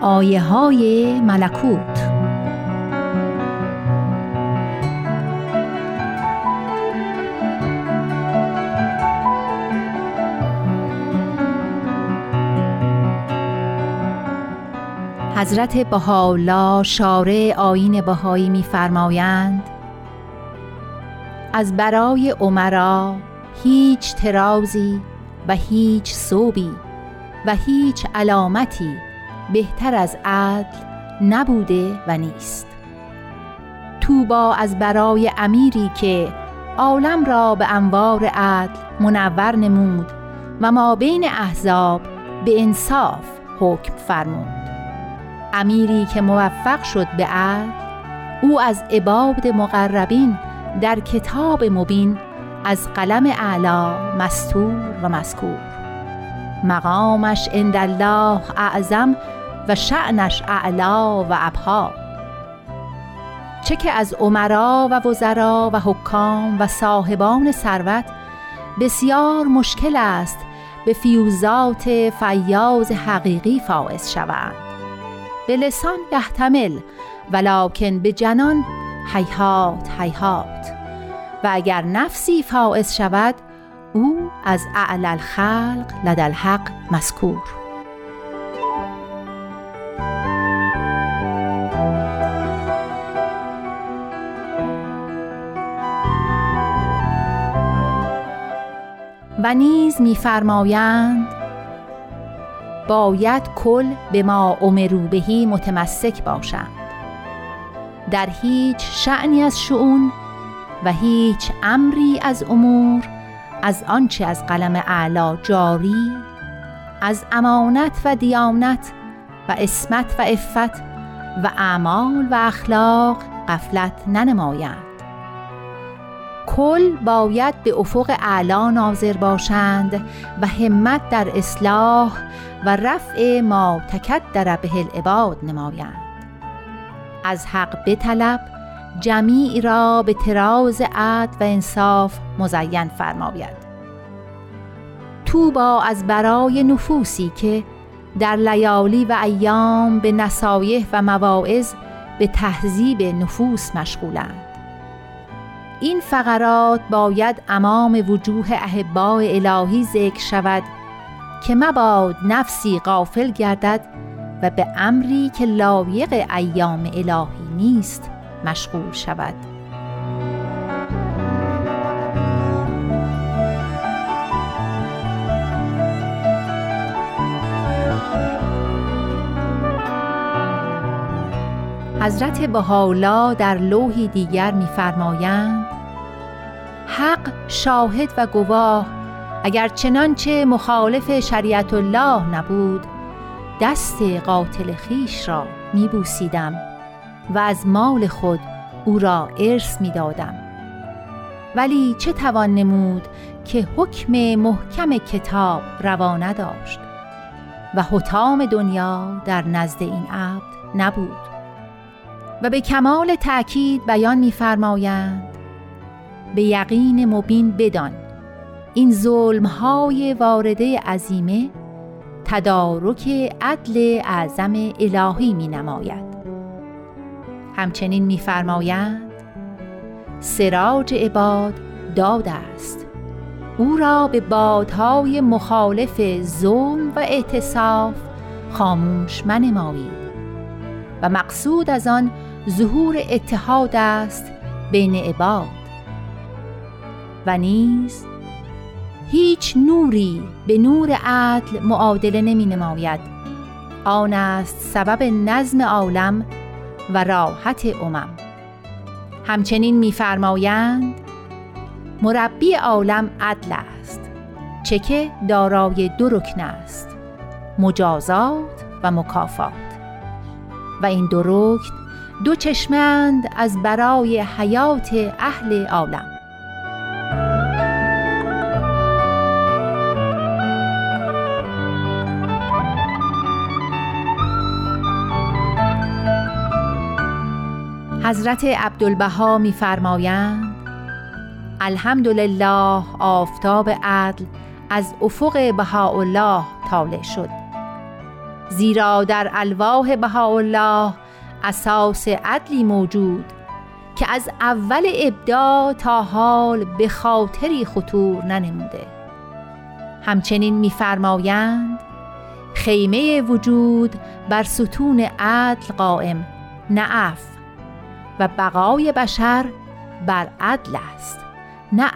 آیه های ملکوت. حضرت بهاءالله شارع آیین بهایی می‌فرمایند از برای عمرا هیچ ترازی و هیچ صوبی و هیچ علامتی بهتر از عدل نبوده و نیست. توبا از برای امیری که عالم را به انوار عدل منور نمود و ما بین احزاب به انصاف حکم فرمود. امیری که موفق شد به عدل او از عباد مقربین در کتاب مبین از قلم اعلا مستور و مذکور. مقامش عند الله اعظم و شعنش اعلا و ابها. چه که از عمرا و وزرا و حکام و صاحبان ثروت بسیار مشکل است به فیوزات فیاض حقیقی فائز شوند. به لسان یحتمل ولکن به جنان هیهات هیهات. و اگر نفسی فائز شود او از اعلی الخلق لدى الحق مذکور. و نیز می‌فرمایند باید کل به ما امروا به متمسک باشند. در هیچ شأنی از شؤون و هیچ امری از امور از آنچه از قلم اعلا جاری از امانت و دیانت و اسمت و عفت و اعمال و اخلاق غفلت ننمایند کل باید به افق اعلا ناظر باشند و همت در اصلاح و رفع ما تکدر به العباد نمایند. از حق بطلب جمیع را به طراز عدل و انصاف مزین فرماید. طوبی از برای نفوسی که در لیالی و ایام به نصایح و مواعظ به تهذیب نفوس مشغولند. این فقرات باید امام وجوه احباء الهی ذکر شود که مباد نفسی غافل گردد و به امری که لایق ایام الهی نیست. مشغول شود. حضرت بهاءالله در لوحی دیگر می‌فرمایند حق شاهد و گواه اگر چنانچه مخالف شریعت الله نبود دست قاتل خویش را میبوسیدم. و از مال خود او را ارث می‌دادم. ولی چه توان نمود که حکم محکم کتاب روا نداشت و حتام دنیا در نزد این عبد نبود. و به کمال تأکید بیان می‌فرمایند به یقین مبین بدان این ظلمهای وارده عظیمه تدارک عدل اعظم الهی می نماید همچنین می‌فرمایند سراج عباد داد است. او را به بادهای مخالف ظلم و اعتصاف خاموش منمایید و مقصود از آن ظهور اتحاد است بین عباد. و نیز هیچ نوری به نور عدل معادله نمی نماید آن است سبب نظم عالم و راحت امم. همچنین می‌فرمایند مربی عالم عدل است چه که دارای دو رکن است مجازات و مکافات. و این دو رکن دو چشمند از برای حیات اهل عالم. حضرت عبدالبها می‌فرمایند الحمدلله آفتاب عدل از افق بهاءالله طالع شد. زیرا در الواح بهاءالله اساس عدلی موجود که از اول ابدا تا حال به خاطری خطور ننموده. همچنین میفرمایند خیمه وجود بر ستون عدل قائم نعف و بقای بشر بر عدل است نه